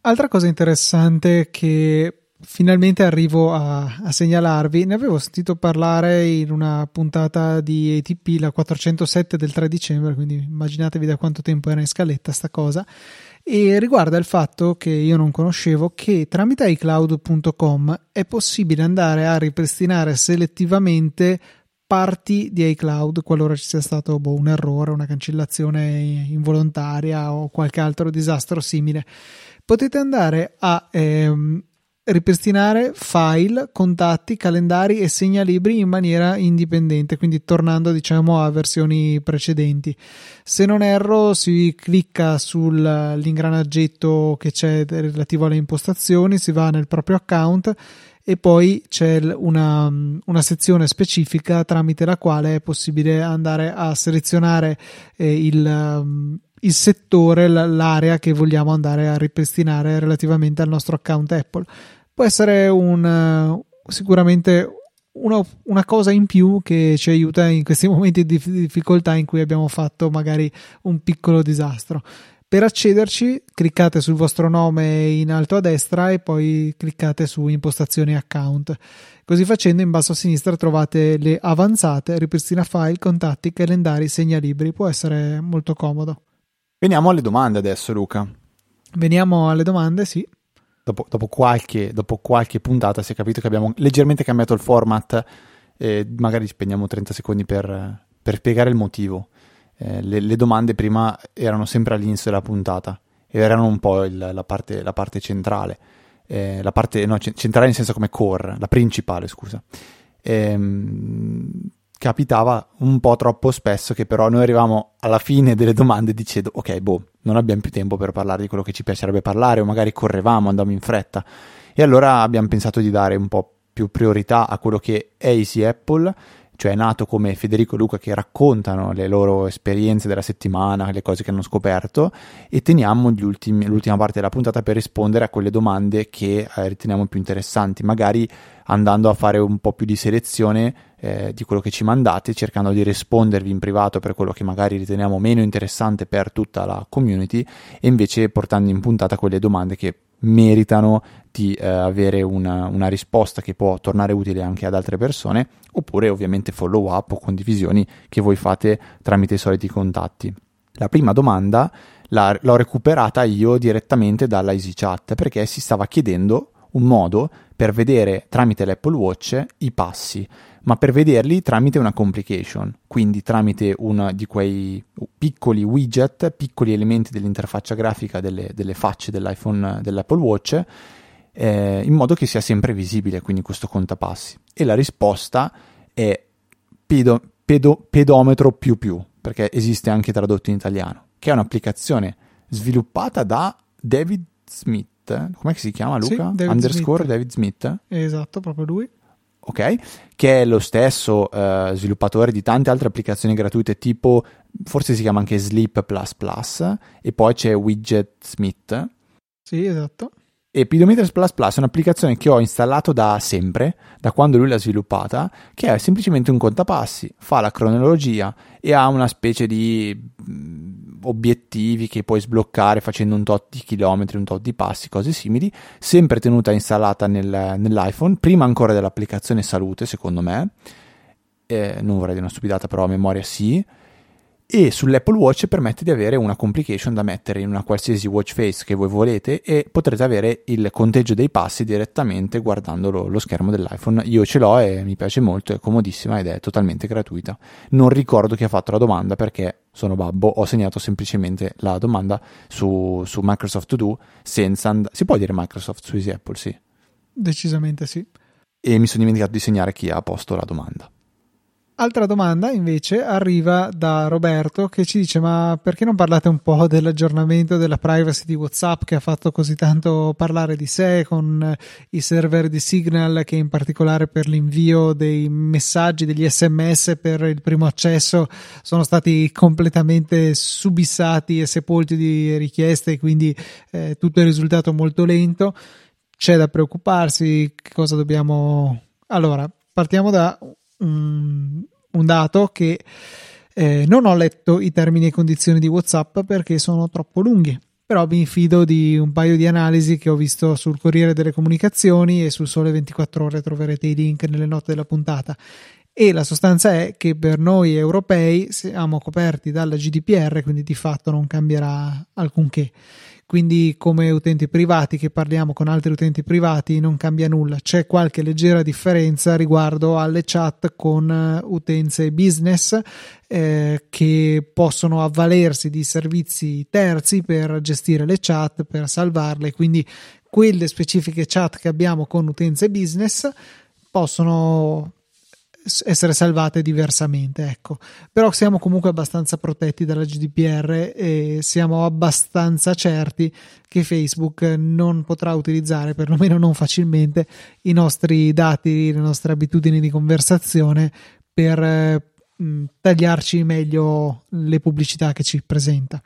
Altra cosa interessante che finalmente arrivo a, a, segnalarvi. Ne avevo sentito parlare in una puntata di ATP, la 407 del 3 dicembre, quindi immaginatevi da quanto tempo era in scaletta sta cosa e riguarda il fatto che io non conoscevo che tramite iCloud.com è possibile andare a ripristinare selettivamente parti di iCloud qualora ci sia stato boh, un errore, una cancellazione involontaria o qualche altro disastro simile. Potete andare a ehm, ripristinare file, contatti, calendari e segnalibri in maniera indipendente, quindi tornando diciamo a versioni precedenti. Se non erro, si clicca sull'ingranaggetto che c'è relativo alle impostazioni, si va nel proprio account e poi c'è una, una, sezione specifica tramite la quale è possibile andare a selezionare eh, il, il settore, l'area che vogliamo andare a ripristinare relativamente al nostro account Apple. Può essere un, sicuramente una, una, cosa in più che ci aiuta in questi [LAUGHS] momenti di difficoltà in cui abbiamo fatto magari un piccolo disastro. Per accederci cliccate sul vostro nome in alto a destra e poi cliccate su impostazioni account. Così facendo in basso a sinistra trovate le avanzate, ripristina file, contatti, calendari, segnalibri. Può essere molto comodo. Veniamo alle domande adesso Luca. Veniamo alle domande, sì. Dopo, dopo, qualche, dopo qualche puntata si è capito che abbiamo leggermente cambiato il format e magari spendiamo 30 secondi per, per spiegare il motivo eh, le, le, domande prima erano sempre all'inizio della puntata e erano un po' il, la, parte, la, parte, centrale, eh, la parte no, centrale nel senso come core, la principale, scusa. Ehm, capitava un po' troppo spesso che però noi arrivavamo alla fine delle domande dicendo ok, boh, non abbiamo più tempo per parlare di quello che ci piacerebbe parlare o magari correvamo, andavamo in fretta. E allora abbiamo pensato di dare un po' più priorità a quello che è Easy Apple cioè nato come Federico e Luca che raccontano le loro esperienze della settimana, le cose che hanno scoperto e teniamo ultimi, l'ultima parte della puntata per rispondere a quelle domande che eh, riteniamo più interessanti, magari andando a fare un po' più di selezione eh, di quello che ci mandate, cercando di rispondervi in privato per quello che magari riteniamo meno interessante per tutta la community e invece portando in puntata quelle domande che meritano di eh, avere una, una, risposta che può tornare utile anche ad altre persone, oppure ovviamente follow up o condivisioni che voi fate tramite i soliti contatti. La prima domanda la, l'ho recuperata io direttamente dalla EasyChat perché si stava chiedendo un modo per vedere tramite l'Apple Watch i passi ma per vederli tramite una complication, quindi tramite uno di quei piccoli widget, piccoli elementi dell'interfaccia grafica delle, delle facce dell'iPhone, dell'Apple Watch, eh, in modo che sia sempre visibile quindi questo contapassi. E la risposta è pedo, pedo, pedometro più più, perché esiste anche tradotto in italiano, che è un'applicazione sviluppata da David Smith. Com'è che si chiama Luca? Sì, David Underscore Smith. David Smith. Esatto, proprio lui ok? Che è lo stesso uh, sviluppatore di tante altre applicazioni gratuite tipo, forse si chiama anche Sleep e poi c'è Widget Smith. Sì, esatto. E Pedometers Plus Plus è un'applicazione che ho installato da sempre, da quando lui l'ha sviluppata, che è semplicemente un contapassi, fa la cronologia e ha una specie di obiettivi che puoi sbloccare facendo un tot di chilometri, un tot di passi, cose simili, sempre tenuta installata nel, nell'iPhone, prima ancora dell'applicazione Salute, secondo me. Eh, non vorrei dire una stupidata, però a memoria sì e sull'Apple Watch permette di avere una complication da mettere in una qualsiasi watch face che voi volete e potrete avere il conteggio dei passi direttamente guardando lo, lo, schermo dell'iPhone. Io ce l'ho e mi piace molto, è comodissima ed è totalmente gratuita. Non ricordo chi ha fatto la domanda perché sono babbo, ho segnato semplicemente la domanda su, su Microsoft To Do senza and- si può dire Microsoft su Easy Apple, sì. Decisamente sì. E mi sono dimenticato di segnare chi ha posto la domanda. Altra domanda invece arriva da Roberto che ci dice ma perché non parlate un po' dell'aggiornamento della privacy di Whatsapp che ha fatto così tanto parlare di sé con i server di Signal che in particolare per l'invio dei messaggi, degli sms per il primo accesso sono stati completamente subissati e sepolti di richieste e quindi eh, tutto è risultato molto lento. C'è da preoccuparsi, cosa dobbiamo... Allora, partiamo da un, un dato che eh, non ho letto i termini e condizioni di WhatsApp perché sono troppo lunghi. Però mi fido di un paio di analisi che ho visto sul Corriere delle Comunicazioni e sul Sole 24 Ore troverete i link nelle note della puntata. E la sostanza è che per noi europei siamo coperti dalla GDPR, quindi di fatto non cambierà alcunché quindi come utenti privati che parliamo con altri utenti privati non cambia nulla, c'è qualche leggera differenza riguardo alle chat con eh, utenze business eh, che possono avvalersi di servizi terzi per gestire le chat, per salvarle, quindi quelle specifiche chat che abbiamo con utenze business possono essere salvate diversamente, ecco. Però siamo comunque abbastanza protetti dalla GDPR e siamo abbastanza certi che Facebook non potrà utilizzare, perlomeno non facilmente, i nostri dati, le nostre abitudini di conversazione per eh, tagliarci meglio le pubblicità che ci presenta.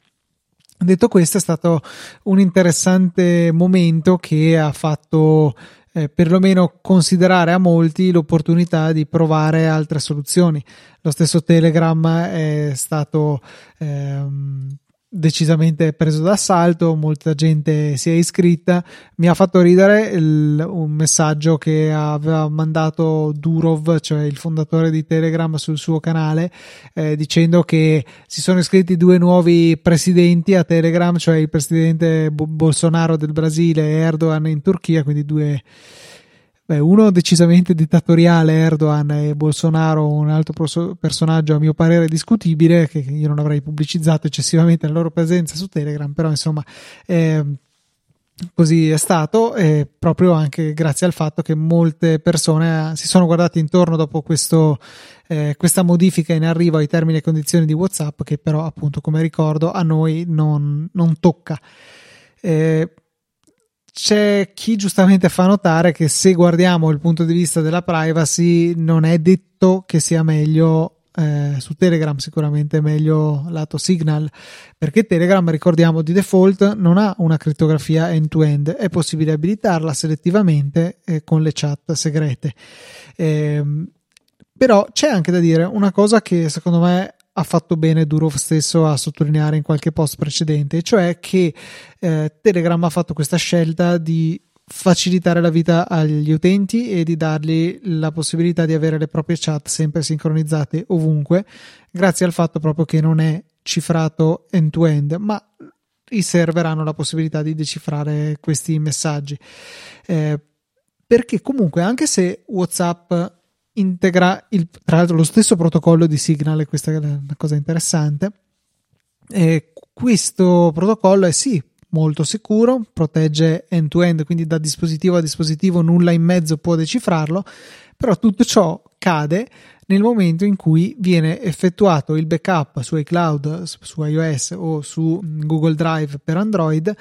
Detto questo, è stato un interessante momento che ha fatto eh, perlomeno considerare a molti l'opportunità di provare altre soluzioni. Lo stesso Telegram è stato ehm, decisamente preso d'assalto, molta gente si è iscritta. Mi ha fatto ridere il, un messaggio che aveva mandato Durov, cioè il fondatore di Telegram, sul suo canale, eh, dicendo che si sono iscritti due nuovi presidenti a Telegram, cioè il presidente Bolsonaro del Brasile e Erdogan in Turchia, quindi due Beh, uno decisamente dittatoriale, Erdogan e Bolsonaro, un altro personaggio a mio parere discutibile, che io non avrei pubblicizzato eccessivamente la loro presenza su Telegram, però insomma eh, così è stato, eh, proprio anche grazie al fatto che molte persone si sono guardate intorno dopo questo, eh, questa modifica in arrivo ai termini e condizioni di WhatsApp, che però appunto come ricordo a noi non, non tocca. Eh, c'è chi giustamente fa notare che se guardiamo il punto di vista della privacy non è detto che sia meglio eh, su Telegram sicuramente meglio lato Signal perché Telegram ricordiamo di default non ha una crittografia end-to-end è possibile abilitarla selettivamente eh, con le chat segrete. Eh, però c'è anche da dire una cosa che secondo me ha fatto bene Durov stesso a sottolineare in qualche post precedente, cioè che eh, Telegram ha fatto questa scelta di facilitare la vita agli utenti e di dargli la possibilità di avere le proprie chat sempre sincronizzate ovunque, grazie al fatto proprio che non è cifrato end-to-end, ma i server hanno la possibilità di decifrare questi messaggi. Eh, perché comunque anche se WhatsApp integra il, tra l'altro lo stesso protocollo di Signal, e questa è una cosa interessante. E questo protocollo è sì molto sicuro, protegge end-to-end, quindi da dispositivo a dispositivo nulla in mezzo può decifrarlo, però tutto ciò cade nel momento in cui viene effettuato il backup su iCloud, su iOS o su Google Drive per Android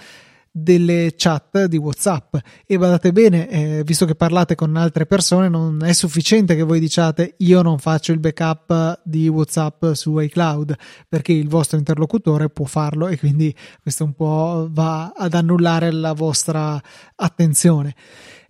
delle chat di WhatsApp e badate bene, eh, visto che parlate con altre persone, non è sufficiente che voi diciate io non faccio il backup di WhatsApp su iCloud perché il vostro interlocutore può farlo e quindi questo un po' va ad annullare la vostra attenzione.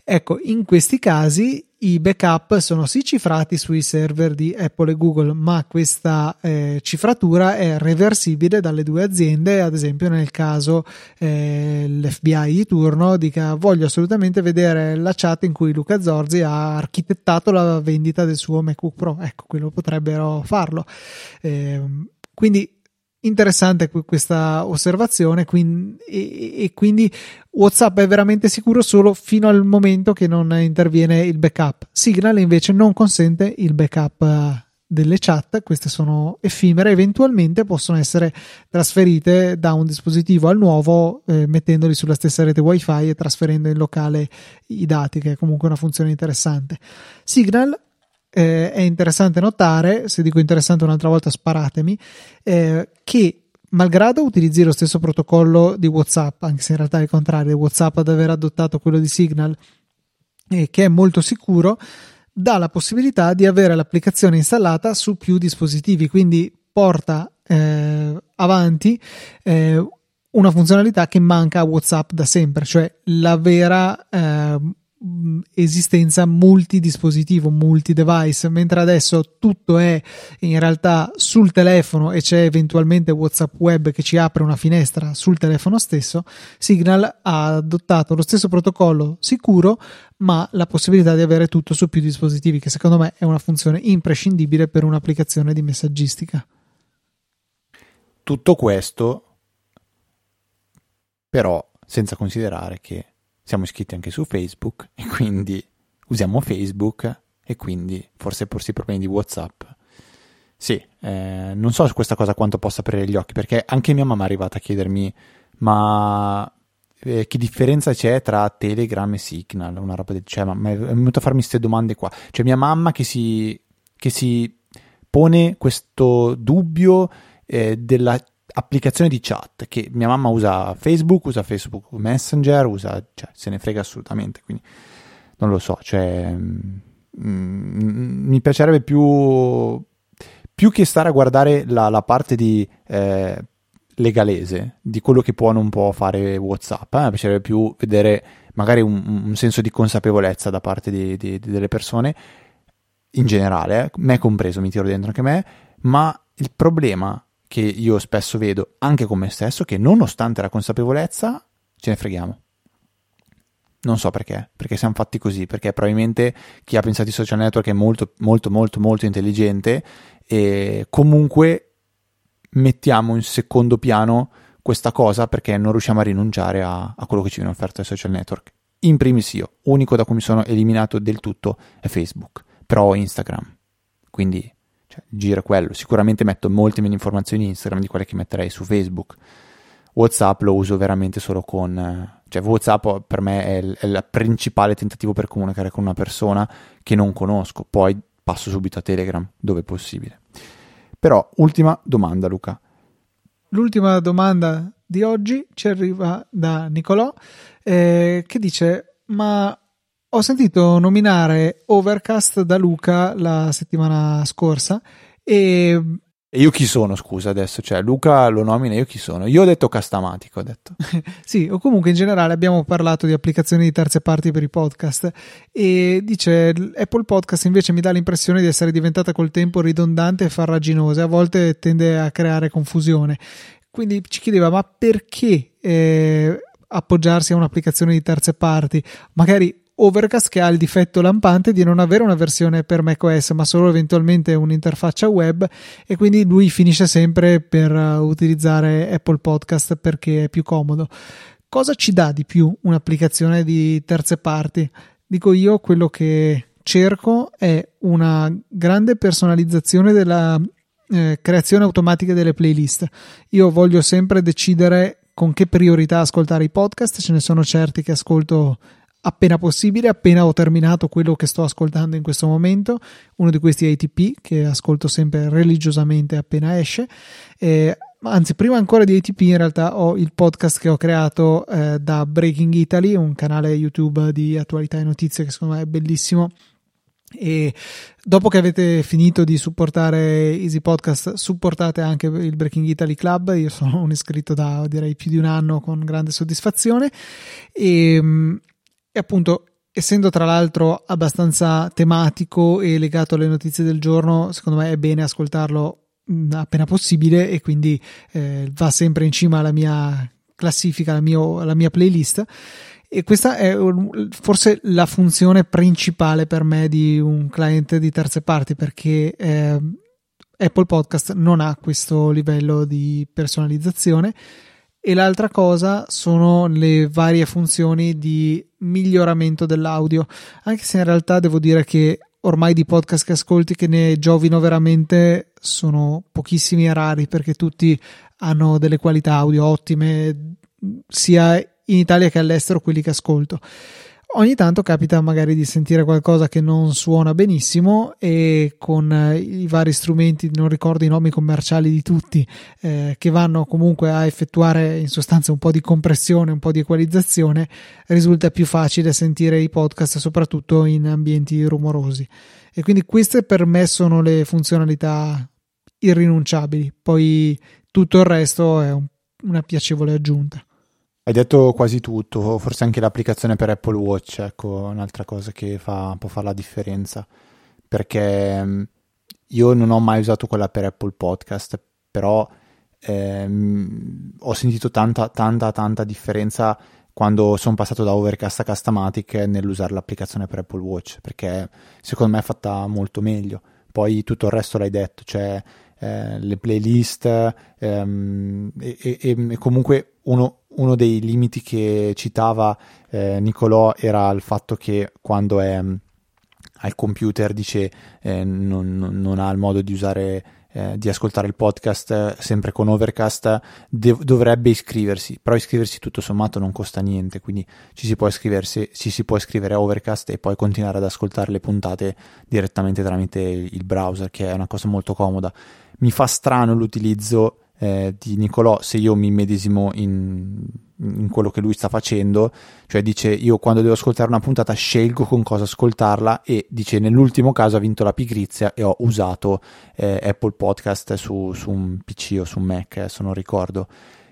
Ecco, in questi casi i backup sono sì cifrati sui server di Apple e Google, ma questa eh, cifratura è reversibile dalle due aziende, ad esempio nel caso eh, l'FBI di turno dica voglio assolutamente vedere la chat in cui Luca Zorzi ha architettato la vendita del suo MacBook Pro, ecco, quello potrebbero farlo. Eh, quindi interessante questa osservazione quindi, e, e, quindi WhatsApp è veramente sicuro solo fino al momento che non interviene il backup. Signal invece non consente il backup eh, delle chat, queste sono effimere, eventualmente possono essere trasferite da un dispositivo al nuovo eh, mettendoli sulla stessa rete wifi e trasferendo in locale i dati, che è comunque una funzione interessante. Signal eh, è interessante notare, se dico interessante un'altra volta sparatemi, eh, che malgrado utilizzi lo stesso protocollo di WhatsApp, anche se in realtà è il contrario, WhatsApp ad aver adottato quello di Signal, eh, che è molto sicuro, dà la possibilità di avere l'applicazione installata su più dispositivi, quindi porta eh, avanti eh, una funzionalità che manca a WhatsApp da sempre, cioè la vera eh, esistenza multidispositivo, multi-device, mentre adesso tutto è in realtà sul telefono e c'è eventualmente WhatsApp web che ci apre una finestra sul telefono stesso, Signal ha adottato lo stesso protocollo sicuro, ma la possibilità di avere tutto su più dispositivi, che secondo me è una funzione imprescindibile per un'applicazione di messaggistica. Tutto questo però senza considerare che siamo iscritti anche su Facebook e quindi usiamo Facebook e quindi forse porsi problemi di WhatsApp. Sì, eh, non so su questa cosa quanto possa aprire gli occhi perché anche mia mamma è arrivata a chiedermi ma eh, che differenza c'è tra Telegram e Signal, una roba del cioè, ma, ma è venuto a farmi queste domande qua. Cioè, mia mamma che si, che si pone questo dubbio eh, della applicazione di chat che mia mamma usa Facebook, usa Facebook Messenger, usa, cioè, se ne frega assolutamente, quindi non lo so, cioè, mm, mm mi piacerebbe più, più che stare a guardare la, la parte di eh, legalese, di quello che può o non può fare Whatsapp, eh? mi piacerebbe più vedere magari un, un, senso di consapevolezza da parte di, di, delle persone in generale, eh? me compreso, mi tiro dentro anche me, ma il problema che io spesso vedo anche con me stesso che nonostante la consapevolezza ce ne freghiamo. Non so perché, perché siamo fatti così, perché probabilmente chi ha pensato ai social network è molto, molto, molto, molto intelligente e comunque mettiamo in secondo piano questa cosa perché non riusciamo a rinunciare a, a quello che ci viene offerto dai social network. In primis io, unico da cui mi sono eliminato del tutto è Facebook, però Instagram. Quindi è quello. Sicuramente metto molte meno informazioni in Instagram di quelle che metterei su Facebook. WhatsApp lo uso veramente solo con. Cioè, WhatsApp per me è il, è il principale tentativo per comunicare con una persona che non conosco. Poi passo subito a Telegram, dove è possibile. Però, ultima domanda, Luca. L'ultima domanda di oggi ci arriva da Nicolò eh, che dice: Ma ho sentito nominare Overcast da Luca la settimana scorsa e... E io chi sono, scusa, adesso? Cioè, Luca lo nomina, io chi sono? Io ho detto Castamatico, ho detto. [LAUGHS] sì, o comunque in generale abbiamo parlato di applicazioni di terze parti per i podcast e dice Apple Podcast invece mi dà l'impressione di essere diventata col tempo ridondante e farraginosa, a volte tende a creare confusione. Quindi ci chiedeva, ma perché eh, appoggiarsi a un'applicazione di terze parti? Magari Overcast che ha il difetto lampante di non avere una versione per macOS ma solo eventualmente un'interfaccia web e quindi lui finisce sempre per uh, utilizzare Apple Podcast perché è più comodo. Cosa ci dà di più un'applicazione di terze parti? Dico io quello che cerco è una grande personalizzazione della eh, creazione automatica delle playlist. Io voglio sempre decidere con che priorità ascoltare i podcast, ce ne sono certi che ascolto appena possibile, appena ho terminato quello che sto ascoltando in questo momento. Uno di questi ATP, che ascolto sempre religiosamente appena esce. Eh, anzi, prima ancora di ATP, in realtà ho il podcast che ho creato eh, da Breaking Italy, un canale YouTube di attualità e notizie che secondo me è bellissimo. E dopo che avete finito di supportare Easy Podcast, supportate anche il Breaking Italy Club. Io sono un iscritto da direi più di un anno con grande soddisfazione. E e appunto essendo tra l'altro abbastanza tematico e legato alle notizie del giorno, secondo me è bene ascoltarlo mm, appena possibile e quindi eh, va sempre in cima alla mia classifica, alla, mio, alla mia playlist. E questa è forse la funzione principale per me di un client di terze parti perché eh, Apple Podcast non ha questo livello di personalizzazione e l'altra cosa sono le varie funzioni di miglioramento dell'audio, anche se in realtà devo dire che ormai di podcast che ascolti che ne giovino veramente sono pochissimi e rari perché tutti hanno delle qualità audio ottime sia in Italia che all'estero quelli che ascolto ogni tanto capita magari di sentire qualcosa che non suona benissimo e con eh, i vari strumenti, non ricordo i nomi commerciali di tutti, eh, che vanno comunque a effettuare in sostanza un po' di compressione, un po' di equalizzazione, risulta più facile sentire i podcast soprattutto in ambienti rumorosi. E quindi queste per me sono le funzionalità irrinunciabili, poi tutto il resto è un, una piacevole aggiunta. Hai detto quasi tutto, forse anche l'applicazione per Apple Watch, ecco, un'altra cosa che fa, può fare la differenza, perché mm, io non ho mai usato quella per Apple Podcast, però ehm, ho sentito tanta, tanta, tanta differenza quando sono passato da Overcast a Castamatic nell'usare l'applicazione per Apple Watch, perché secondo me è fatta molto meglio. Poi tutto il resto l'hai detto, cioè eh, le playlist ehm, e, e, e comunque uno, uno dei limiti che citava eh, Nicolò era il fatto che quando è mm, al computer dice eh, non, non, ha il modo di usare eh, di ascoltare il podcast eh, sempre con Overcast de- dovrebbe iscriversi, però iscriversi tutto sommato non costa niente, quindi ci si, può iscriversi, ci si può iscrivere a Overcast e poi continuare ad ascoltare le puntate direttamente tramite il browser, che è una cosa molto comoda. Mi fa strano l'utilizzo eh, di Nicolò se io mi medesimo in, in, quello che lui sta facendo, cioè dice io quando devo ascoltare una puntata scelgo con cosa ascoltarla e dice nell'ultimo caso ha vinto la pigrizia e ho usato eh, Apple Podcast su, su, un PC o su un Mac, adesso non ricordo.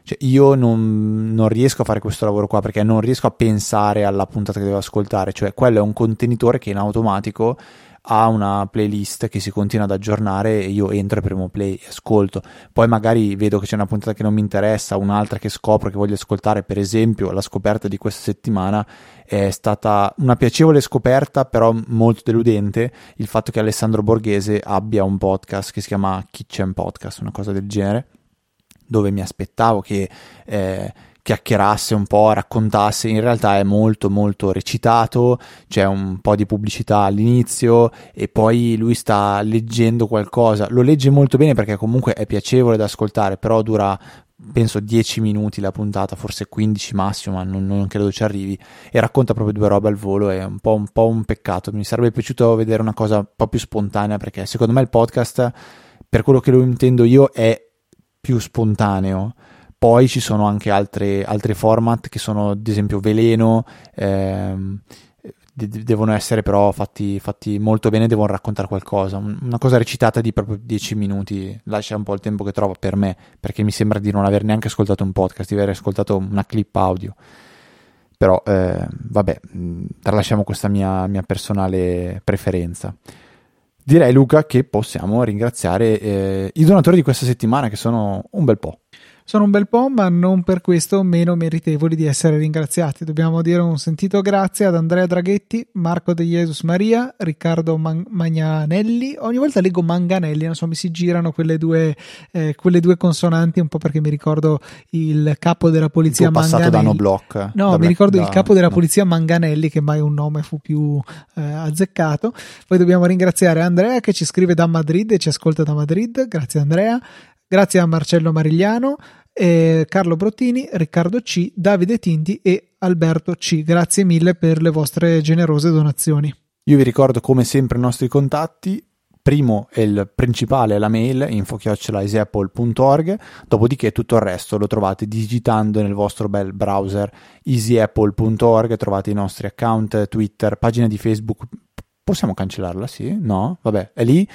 Cioè, io non, non, riesco a fare questo lavoro qua perché non riesco a pensare alla puntata che devo ascoltare, cioè quello è un contenitore che in automatico ha una playlist che si continua ad aggiornare e io entro e premo play e ascolto. Poi magari vedo che c'è una puntata che non mi interessa, un'altra che scopro che voglio ascoltare, per esempio la scoperta di questa settimana è stata una piacevole scoperta, però molto deludente, il fatto che Alessandro Borghese abbia un podcast che si chiama Kitchen Podcast, una cosa del genere, dove mi aspettavo che... Eh, chiacchierasse un po', raccontasse, in realtà è molto molto recitato, c'è un po' di pubblicità all'inizio e poi lui sta leggendo qualcosa, lo legge molto bene perché comunque è piacevole da ascoltare, però dura penso 10 minuti la puntata, forse 15 massimo, ma non, non, credo ci arrivi, e racconta proprio due robe al volo, è un po', un po' un peccato, mi sarebbe piaciuto vedere una cosa un po' più spontanea perché secondo me il podcast, per quello che lo intendo io, è più spontaneo poi ci sono anche altre, altri format che sono ad esempio Veleno, ehm, de- devono essere però fatti, fatti, molto bene, devono raccontare qualcosa. Una cosa recitata di proprio 10 minuti lascia un po' il tempo che trovo per me, perché mi sembra di non aver neanche ascoltato un podcast, di aver ascoltato una clip audio. Però eh, vabbè, tralasciamo questa mia, mia personale preferenza direi Luca che possiamo ringraziare eh, i donatori di questa settimana che sono un bel po'. Sono un bel po', ma non per questo meno meritevoli di essere ringraziati. Dobbiamo dire un sentito grazie ad Andrea Draghetti, Marco De Jesus Maria, Riccardo Man- Magnanelli. Ogni volta leggo Manganelli, non so, mi si girano quelle due, eh, quelle due consonanti un po' perché mi ricordo il capo della polizia Manganelli. da no block. No, mi ricordo da, il capo della no. polizia Manganelli, che mai un nome fu più eh, azzeccato. Poi dobbiamo ringraziare Andrea che ci scrive da Madrid e ci ascolta da Madrid. Grazie Andrea. Grazie a Marcello Marigliano, eh, Carlo Brottini, Riccardo C, Davide Tinti e Alberto C. Grazie mille per le vostre generose donazioni. Io vi ricordo come sempre i nostri contatti. Primo e il principale è la mail info-easyapple.org, dopodiché tutto il resto lo trovate digitando nel vostro bel browser easyapple.org, trovate i nostri account Twitter, pagina di Facebook. Possiamo cancellarla? Sì? No? Vabbè, è lì,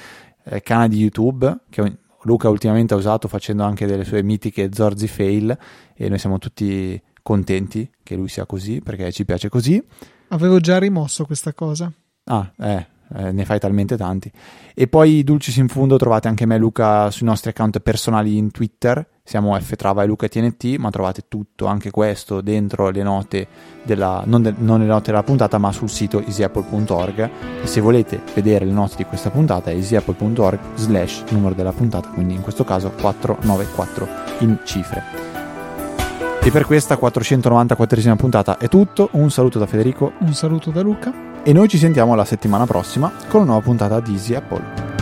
canale di YouTube che Luca ultimamente ha usato facendo anche delle sue mitiche Zorzi fail e noi siamo tutti contenti che lui sia così perché ci piace così. Avevo già rimosso questa cosa. Ah, eh, eh, ne fai talmente tanti. E poi Dulcis in Fundo trovate anche me e Luca sui nostri account personali in Twitter siamo Ftrava e Luca TNT, ma trovate tutto, anche questo, dentro le note della, non, de, non le note della puntata, ma sul sito easyapple.org. E se volete vedere le note di questa puntata è easyapple.org slash numero della puntata, quindi in questo caso 494 in cifre. E per questa 494esima puntata è tutto. Un saluto da Federico. Un saluto da Luca. E noi ci sentiamo la settimana prossima con una nuova puntata di Easy Apple.